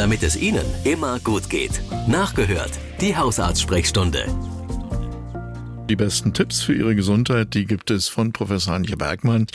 damit es Ihnen immer gut geht. Nachgehört, die Hausarztsprechstunde. Die besten Tipps für Ihre Gesundheit, die gibt es von Professor Antje Bergmann.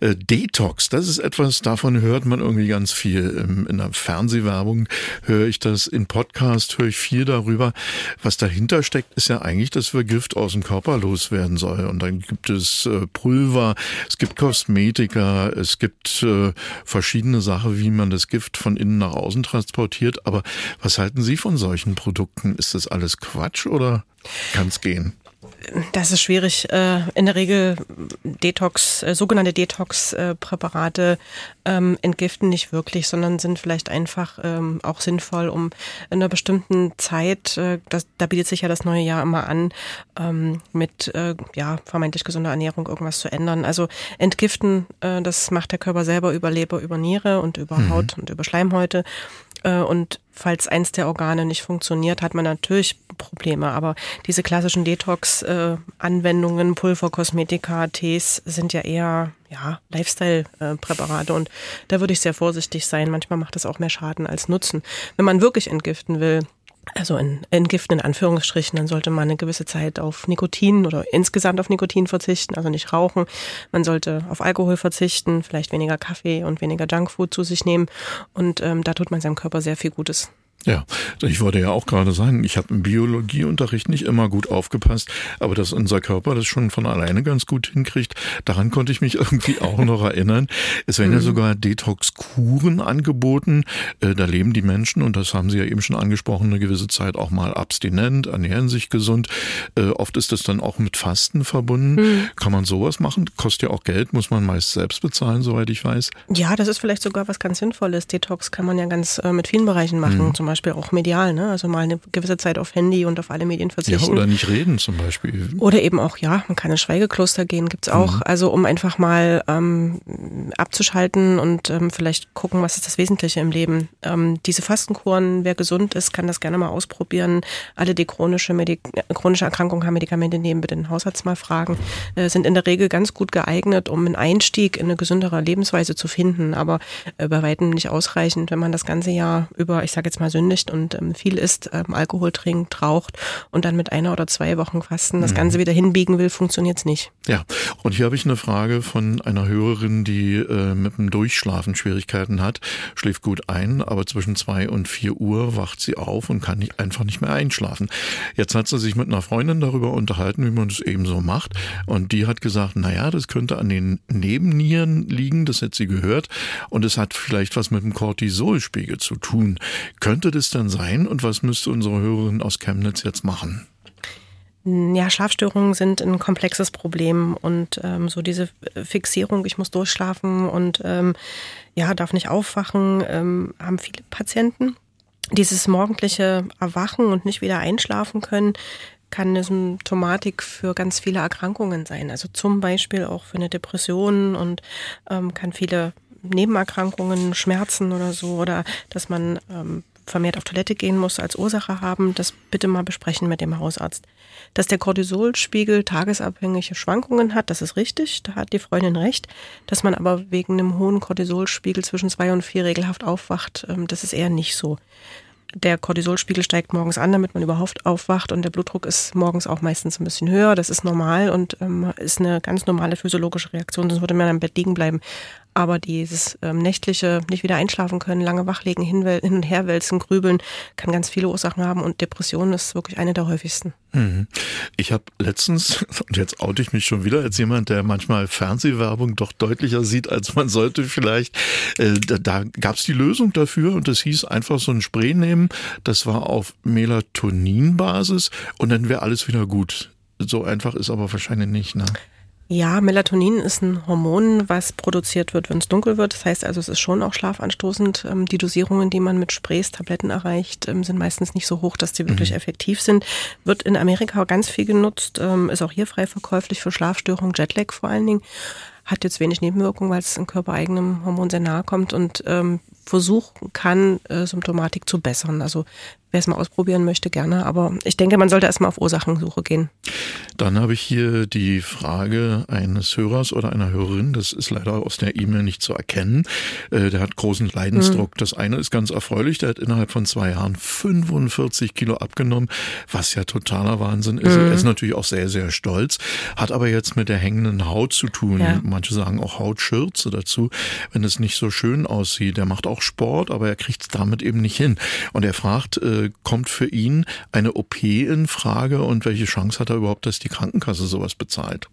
Äh, Detox, das ist etwas, davon hört man irgendwie ganz viel. In der Fernsehwerbung höre ich das, in Podcast höre ich viel darüber. Was dahinter steckt, ist ja eigentlich, dass wir Gift aus dem Körper loswerden soll. Und dann gibt es äh, Pulver, es gibt Kosmetika, es gibt äh, verschiedene Sachen, wie man das Gift von innen nach außen transportiert. Aber was halten Sie von solchen Produkten? Ist das alles Quatsch oder kann es gehen? Das ist schwierig. Äh, in der Regel Detox, äh, sogenannte Detox-Präparate ähm, entgiften nicht wirklich, sondern sind vielleicht einfach ähm, auch sinnvoll, um in einer bestimmten Zeit, äh, das, da bietet sich ja das neue Jahr immer an, ähm, mit ja vermeintlich gesunder Ernährung irgendwas zu ändern. Also entgiften, das macht der Körper selber über Leber, über Niere und über mhm. Haut und über Schleimhäute. Und falls eins der Organe nicht funktioniert, hat man natürlich Probleme. Aber diese klassischen Detox-Anwendungen, Pulver, Kosmetika, Tees sind ja eher ja, Lifestyle-Präparate. Und da würde ich sehr vorsichtig sein. Manchmal macht das auch mehr Schaden als Nutzen. Wenn man wirklich entgiften will, also in, entgiften in Anführungsstrichen, dann sollte man eine gewisse Zeit auf Nikotin oder insgesamt auf Nikotin verzichten, also nicht rauchen. Man sollte auf Alkohol verzichten, vielleicht weniger Kaffee und weniger Junkfood zu sich nehmen. Und ähm, da tut man seinem Körper sehr viel Gutes. Ja, ich wollte ja auch gerade sagen, ich habe im Biologieunterricht nicht immer gut aufgepasst, aber dass unser Körper das schon von alleine ganz gut hinkriegt, daran konnte ich mich irgendwie auch noch erinnern. Es werden ja mhm. sogar Detox-Kuren angeboten. Äh, da leben die Menschen, und das haben Sie ja eben schon angesprochen, eine gewisse Zeit auch mal abstinent, ernähren sich gesund. Äh, oft ist das dann auch mit Fasten verbunden. Mhm. Kann man sowas machen? Kostet ja auch Geld, muss man meist selbst bezahlen, soweit ich weiß. Ja, das ist vielleicht sogar was ganz Sinnvolles. Detox kann man ja ganz äh, mit vielen Bereichen machen. Mhm. Zum Beispiel auch medial, ne? Also mal eine gewisse Zeit auf Handy und auf alle Medien verzichten. Ja, oder nicht reden zum Beispiel. Oder eben auch, ja, man kann in Schweigekloster gehen, gibt's auch. Mhm. Also um einfach mal ähm, abzuschalten und ähm, vielleicht gucken, was ist das Wesentliche im Leben. Ähm, diese Fastenkuren, wer gesund ist, kann das gerne mal ausprobieren. Alle, die chronische, Medik chronische Erkrankungen haben, Medikamente nehmen, bitte den Hausarzt mal fragen. Äh, sind in der Regel ganz gut geeignet, um einen Einstieg in eine gesündere Lebensweise zu finden, aber äh, bei weitem nicht ausreichend, wenn man das ganze Jahr über, ich sage jetzt mal, sündigt und ähm, viel isst, ähm, Alkohol trinkt, raucht und dann mit einer oder zwei Wochen Fasten das mhm. Ganze wieder hinbiegen will, funktioniert es nicht. Ja, und hier habe ich eine Frage von einer Hörerin, die äh, mit dem Durchschlafen Schwierigkeiten hat, schläft gut ein, aber zwischen zwei und vier Uhr wacht sie auf und kann nicht, einfach nicht mehr einschlafen. Jetzt hat sie sich mit einer Freundin darüber unterhalten, wie man das eben so macht und die hat gesagt, naja, das könnte an den Nebennieren liegen, das hat sie gehört und es hat vielleicht was mit dem Cortisolspiegel zu tun. Könnte das dann sein und was müsste unsere Hörerin aus Chemnitz jetzt machen? Ja, Schlafstörungen sind ein komplexes Problem und ähm, so diese Fixierung, ich muss durchschlafen und ähm, ja, darf nicht aufwachen, ähm, haben viele Patienten. Dieses morgendliche Erwachen und nicht wieder einschlafen können, kann eine Symptomatik für ganz viele Erkrankungen sein. Also zum Beispiel auch für eine Depression und ähm, kann viele Nebenerkrankungen, Schmerzen oder so, oder dass man ähm, vermehrt auf Toilette gehen muss, als Ursache haben, das bitte mal besprechen mit dem Hausarzt. Dass der Cortisolspiegel tagesabhängige Schwankungen hat, das ist richtig, da hat die Freundin recht. Dass man aber wegen einem hohen Cortisolspiegel zwischen zwei und vier regelhaft aufwacht, ähm, das ist eher nicht so. Der Cortisolspiegel steigt morgens an, damit man überhaupt aufwacht und der Blutdruck ist morgens auch meistens ein bisschen höher. Das ist normal und ähm, ist eine ganz normale physiologische Reaktion, sonst würde man am Bett liegen bleiben. Aber dieses ähm, nächtliche nicht wieder einschlafen können, lange wachlegen, hin, hin und her wälzen, grübeln, kann ganz viele Ursachen haben und Depression ist wirklich eine der häufigsten. Mhm. Ich habe letztens, und jetzt oute ich mich schon wieder als jemand, der manchmal Fernsehwerbung doch deutlicher sieht, als man sollte vielleicht, äh, da, da gab es die Lösung dafür und das hieß einfach so ein Spray nehmen, das war auf Melatonin-Basis und dann wäre alles wieder gut. So einfach ist aber wahrscheinlich nicht, ne? Ja, Melatonin ist ein Hormon, was produziert wird, wenn es dunkel wird. Das heißt also, es ist schon auch schlafanstoßend. Ähm, die Dosierungen, die man mit Sprays, Tabletten erreicht, ähm, sind meistens nicht so hoch, dass die wirklich mhm. effektiv sind. Wird in Amerika ganz viel genutzt, ähm, ist auch hier frei verkäuflich für Schlafstörungen, Jetlag vor allen Dingen. Hat jetzt wenig Nebenwirkungen, weil es im körpereigenem Hormon sehr nahe kommt und ähm, versuchen kann, äh, Symptomatik zu bessern. Also wer es mal ausprobieren möchte, gerne. Aber ich denke, man sollte erstmal auf Ursachensuche gehen. Dann habe ich hier die Frage eines Hörers oder einer Hörerin, das ist leider aus der E-Mail nicht zu erkennen. Äh, der hat großen Leidensdruck. Mhm. Das eine ist ganz erfreulich, der hat innerhalb von zwei Jahren 45 Kilo abgenommen, was ja totaler Wahnsinn ist. Mhm. Er ist natürlich auch sehr, sehr stolz, hat aber jetzt mit der hängenden Haut zu tun. Ja. Manche sagen auch Hautschürze dazu, wenn es nicht so schön aussieht. Er macht auch Sport, aber er kriegt es damit eben nicht hin. Und er fragt, äh, kommt für ihn eine OP in Frage und welche Chance hat er überhaupt, dass die Krankenkasse sowas bezahlt?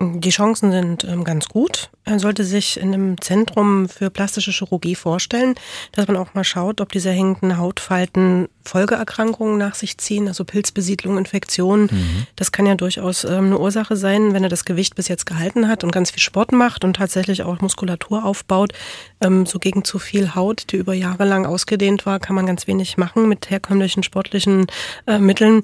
Die Chancen sind ähm, ganz gut. Er sollte sich in einem Zentrum für plastische Chirurgie vorstellen, dass man auch mal schaut, ob diese hängenden Hautfalten Folgeerkrankungen nach sich ziehen, also Pilzbesiedlung, Infektionen. Mhm. Das kann ja durchaus ähm, eine Ursache sein, wenn er das Gewicht bis jetzt gehalten hat und ganz viel Sport macht und tatsächlich auch Muskulatur aufbaut. Ähm, so gegen zu viel Haut, die über Jahre lang ausgedehnt war, kann man ganz wenig machen mit herkömmlichen sportlichen äh, Mitteln.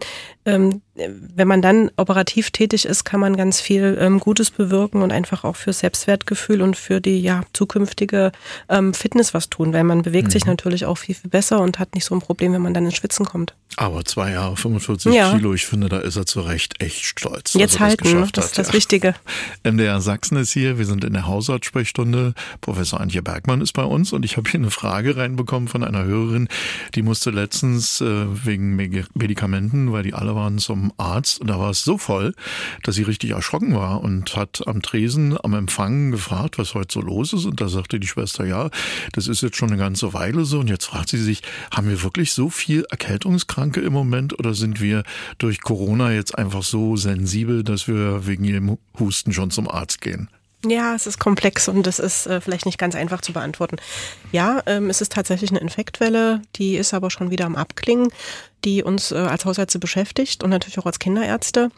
Wenn man dann operativ tätig ist, kann man ganz viel ähm, Gutes bewirken und einfach auch für Selbstwertgefühl und für die ja zukünftige ähm, Fitness was tun, weil man bewegt mhm. sich natürlich auch viel, viel besser und hat nicht so ein Problem, wenn man dann ins Schwitzen kommt. Aber zwei Jahre, 45 ja. Kilo, ich finde, da ist er zu Recht echt stolz. Jetzt halten, das, das ist das ja. Wichtige. MDR Sachsen ist hier, wir sind in der Hausarztsprechstunde. Professor Antje Bergmann ist bei uns und ich habe hier eine Frage reinbekommen von einer Hörerin, die musste letztens äh, wegen Medikamenten, weil die alle waren zum Arzt und da war es so voll, dass sie richtig erschrocken war und hat am Tresen, am Empfang gefragt, was heute so los ist und da sagte die Schwester, ja, das ist jetzt schon eine ganze Weile so und jetzt fragt sie sich, haben wir wirklich so viel Erkältungskranke im Moment oder sind wir durch Corona jetzt einfach so sensibel, dass wir wegen ihrem Husten schon zum Arzt gehen? Ja, es ist komplex und es ist äh, vielleicht nicht ganz einfach zu beantworten. Ja, ähm, es ist tatsächlich eine Infektwelle, die ist aber schon wieder am Abklingen, die uns äh, als Hausärzte beschäftigt und natürlich auch als Kinderärzte.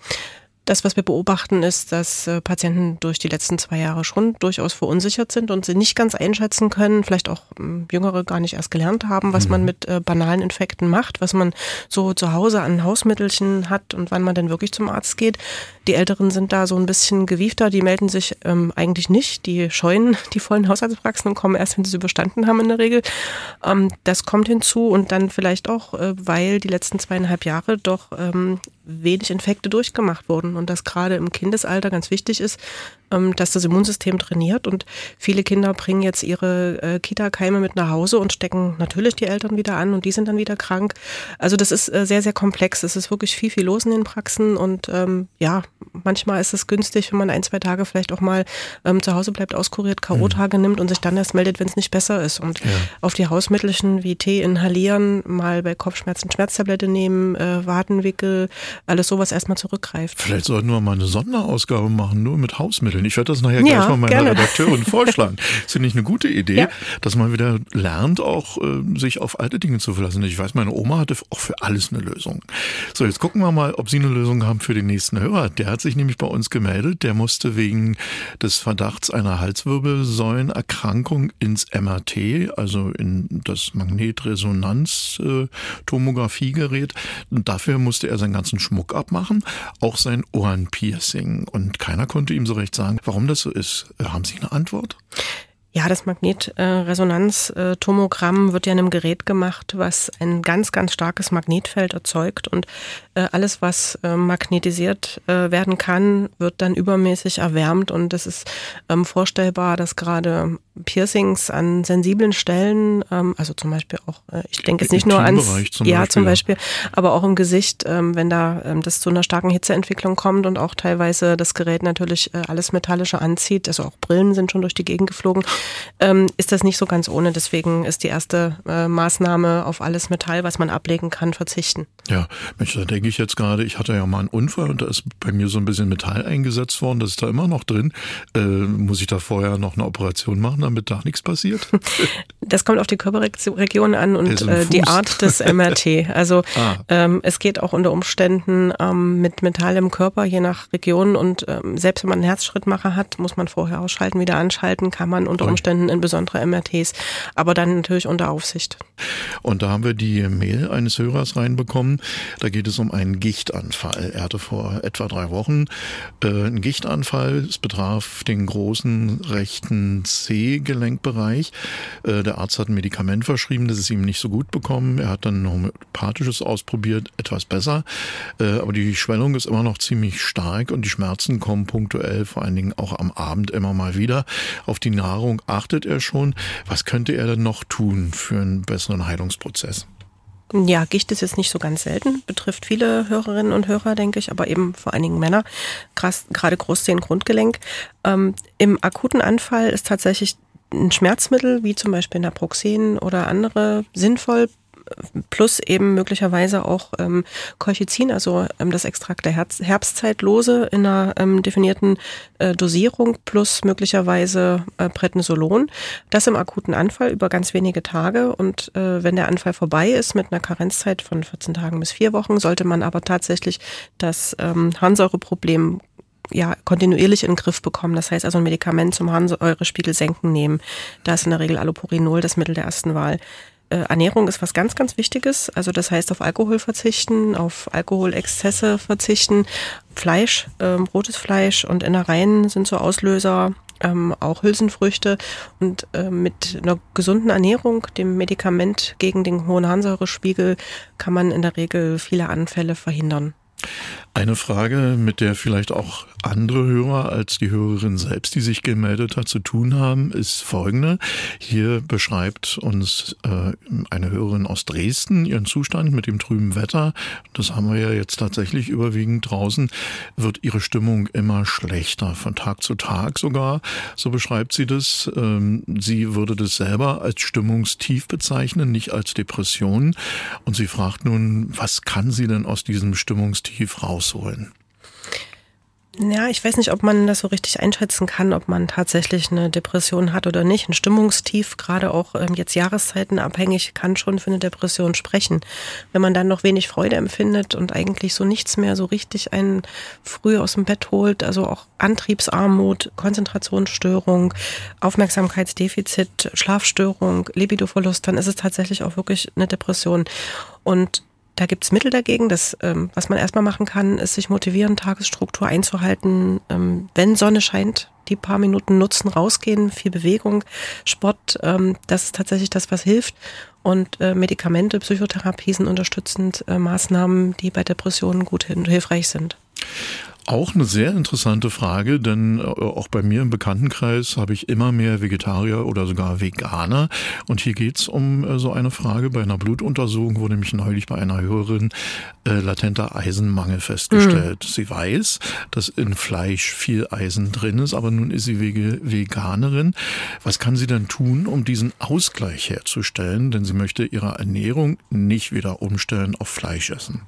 Das, was wir beobachten, ist, dass äh, Patienten durch die letzten zwei Jahre schon durchaus verunsichert sind und sie nicht ganz einschätzen können, vielleicht auch ähm, Jüngere gar nicht erst gelernt haben, was mhm. man mit äh, banalen Infekten macht, was man so zu Hause an Hausmittelchen hat und wann man denn wirklich zum Arzt geht. Die Älteren sind da so ein bisschen gewiefter, die melden sich ähm, eigentlich nicht, die scheuen die vollen Hausarztpraxen und kommen erst, wenn sie es überstanden haben in der Regel. Ähm, das kommt hinzu und dann vielleicht auch, äh, weil die letzten zweieinhalb Jahre doch ähm, wenig Infekte durchgemacht wurden und das gerade im Kindesalter ganz wichtig ist, ähm, dass das Immunsystem trainiert und viele Kinder bringen jetzt ihre äh, Kita-Keime mit nach Hause und stecken natürlich die Eltern wieder an und die sind dann wieder krank. Also das ist äh, sehr, sehr komplex. Es ist wirklich viel, viel los in den Praxen und ähm, ja, manchmal ist es günstig, wenn man ein, zwei Tage vielleicht auch mal ähm, zu Hause bleibt, auskuriert, K.O.-Tage mhm. nimmt und sich dann erst meldet, wenn es nicht besser ist. Und ja. auf die Hausmittelchen wie Tee inhalieren, mal bei Kopfschmerzen Schmerztablette nehmen, äh, Wadenwickel, alles sowas erstmal zurückgreift. Vielleicht sollten wir mal eine Sonderausgabe machen, nur mit Hausmitteln. Ich werde das nachher ja, gleich mal meiner gerne. Redakteurin vorschlagen. Das finde ich eine gute Idee, ja. dass man wieder lernt, auch äh, sich auf alte Dinge zu verlassen. Ich weiß, meine Oma hatte auch für alles eine Lösung. So, jetzt gucken wir mal, ob Sie eine Lösung haben für den nächsten Hörer. Der hat sich nämlich bei uns gemeldet. Der musste wegen des Verdachts einer Halswirbelsäulenerkrankung ins MRT, also in das Magnetresonanztomografiegerät. Und dafür musste er seinen ganzen Schmuck abmachen, auch sein Ohrenpiercing. Und keiner konnte ihm so recht sagen, warum das so ist. Haben Sie eine Antwort? Ja, das Magnetresonanztomogramm wird ja in einem Gerät gemacht, was ein ganz, ganz starkes Magnetfeld erzeugt und äh, alles, was äh, magnetisiert äh, werden kann, wird dann übermäßig erwärmt und es ist ähm, vorstellbar, dass gerade Piercings an sensiblen Stellen, ähm, also zum Beispiel auch, ich denke jetzt nicht nur ans, zum ja Beispiel, zum Beispiel, aber auch im Gesicht, ähm, wenn da das zu einer starken Hitzeentwicklung kommt und auch teilweise das Gerät natürlich alles Metallische anzieht, also auch Brillen sind schon durch die Gegend geflogen ähm, ist das nicht so ganz ohne. Deswegen ist die erste äh, Maßnahme auf alles Metall, was man ablegen kann, verzichten. Ja, Mensch, da denke ich jetzt gerade, ich hatte ja mal einen Unfall und da ist bei mir so ein bisschen Metall eingesetzt worden. Das ist da immer noch drin. Äh, muss ich da vorher noch eine Operation machen, damit da nichts passiert? Das kommt auf die Körperregion an und äh, die Art des MRT. Also ah. ähm, es geht auch unter Umständen ähm, mit Metall im Körper, je nach Region. Und ähm, selbst wenn man einen Herzschrittmacher hat, muss man vorher ausschalten, wieder anschalten, kann man unter Umständen in besondere MRTs, aber dann natürlich unter Aufsicht. Und da haben wir die Mail eines Hörers reinbekommen. Da geht es um einen Gichtanfall. Er hatte vor etwa drei Wochen äh, einen Gichtanfall. Es betraf den großen rechten C-Gelenkbereich. Äh, der Arzt hat ein Medikament verschrieben, das ist ihm nicht so gut bekommen. Er hat dann ein homöopathisches ausprobiert, etwas besser. Äh, aber die Schwellung ist immer noch ziemlich stark und die Schmerzen kommen punktuell, vor allen Dingen auch am Abend immer mal wieder. Auf die Nahrung achtet er schon. Was könnte er denn noch tun für einen besseren Heilungsprozess? Ja, Gicht ist jetzt nicht so ganz selten, betrifft viele Hörerinnen und Hörer, denke ich, aber eben vor allen Dingen Männer, gerade Großzehen, Grundgelenk. Ähm, Im akuten Anfall ist tatsächlich ein Schmerzmittel wie zum Beispiel Naproxen oder andere sinnvoll plus eben möglicherweise auch ähm, Colchicin, also ähm, das Extrakt der Herz Herbstzeitlose in einer ähm, definierten äh, Dosierung, plus möglicherweise äh, Prednisolon. Das im akuten Anfall über ganz wenige Tage und äh, wenn der Anfall vorbei ist mit einer Karenzzeit von 14 Tagen bis vier Wochen, sollte man aber tatsächlich das ähm, Harnsäureproblem ja, kontinuierlich in den Griff bekommen. Das heißt also ein Medikament zum Harnsäurespiegel senken nehmen. Da ist in der Regel Allopurinol das Mittel der ersten Wahl. Äh, Ernährung ist was ganz, ganz Wichtiges. Also das heißt auf Alkohol verzichten, auf Alkoholexzesse verzichten, Fleisch, ähm, rotes Fleisch und Innereien sind so Auslöser, ähm, auch Hülsenfrüchte. Und äh, mit einer gesunden Ernährung, dem Medikament gegen den hohen Harnsäurespiegel, kann man in der Regel viele Anfälle verhindern. Eine Frage, mit der vielleicht auch andere Hörer als die Hörerin selbst, die sich gemeldet hat, zu tun haben, ist folgende. Hier beschreibt uns äh, eine Hörerin aus Dresden ihren Zustand mit dem trüben Wetter. Das haben wir ja jetzt tatsächlich überwiegend draußen. Wird ihre Stimmung immer schlechter, von Tag zu Tag sogar. So beschreibt sie das. Ähm, sie würde das selber als Stimmungstief bezeichnen, nicht als Depression. Und sie fragt nun, was kann sie denn aus diesem Stimmungstief raus rausholen? Ja, ich weiß nicht, ob man das so richtig einschätzen kann, ob man tatsächlich eine Depression hat oder nicht. Ein Stimmungstief, gerade auch ähm, jetzt Jahreszeiten abhängig, kann schon für eine Depression sprechen. Wenn man dann noch wenig Freude empfindet und eigentlich so nichts mehr so richtig einen früh aus dem Bett holt, also auch Antriebsarmut, Konzentrationsstörung, Aufmerksamkeitsdefizit, Schlafstörung, Libidoverlust, dann ist es tatsächlich auch wirklich eine Depression. Und da gibt's Mittel dagegen. Das, ähm, was man erstmal machen kann, ist sich motivieren, Tagesstruktur einzuhalten. Ähm, wenn Sonne scheint, die paar Minuten nutzen, rausgehen, viel Bewegung, Sport, ähm, das ist tatsächlich das, was hilft. Und äh, Medikamente, Psychotherapie sind unterstützend äh, Maßnahmen, die bei Depressionen gut und hilfreich sind. Auch eine sehr interessante Frage, denn äh, auch bei mir im Bekanntenkreis habe ich immer mehr Vegetarier oder sogar Veganer. Und hier geht's um äh, so eine Frage. Bei einer Blutuntersuchung wurde nämlich neulich bei einer Hörerin äh, latenter Eisenmangel festgestellt. Mhm. Sie weiß, dass in Fleisch viel Eisen drin ist, aber nun ist sie Veganerin. Was kann sie denn tun, um diesen Ausgleich herzustellen? Denn sie möchte ihre Ernährung nicht wieder umstellen auf Fleisch essen.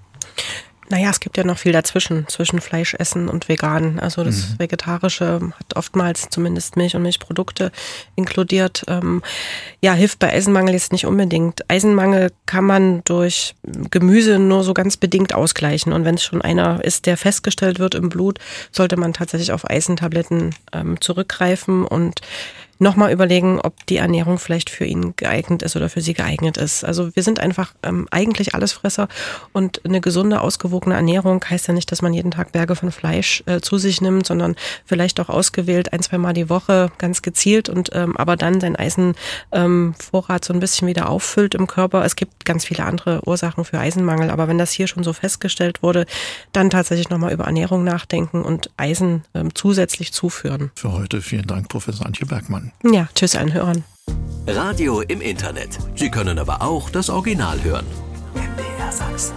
Naja, es gibt ja noch viel dazwischen, zwischen Fleischessen und Vegan. Also das mhm. Vegetarische hat oftmals zumindest Milch und Milchprodukte inkludiert. Ähm, ja, hilft bei Eisenmangel jetzt nicht unbedingt. Eisenmangel kann man durch Gemüse nur so ganz bedingt ausgleichen. Und wenn es schon einer ist, der festgestellt wird im Blut, sollte man tatsächlich auf Eisentabletten ähm, zurückgreifen und nochmal überlegen, ob die Ernährung vielleicht für ihn geeignet ist oder für sie geeignet ist. Also wir sind einfach ähm, eigentlich Allesfresser und eine gesunde, ausgewogene Ernährung heißt ja nicht, dass man jeden Tag Berge von Fleisch äh, zu sich nimmt, sondern vielleicht auch ausgewählt ein, zwei Mal die Woche ganz gezielt und ähm, aber dann sein Eisenvorrat ähm, so ein bisschen wieder auffüllt im Körper. Es gibt ganz viele andere Ursachen für Eisenmangel, aber wenn das hier schon so festgestellt wurde, dann tatsächlich nochmal über Ernährung nachdenken und Eisen ähm, zusätzlich zuführen. Für heute vielen Dank, Professor Antje Bergmann. Ja, tschüss allen Hörern. Radio im Internet. Sie können aber auch das Original hören. MDR Sachsen.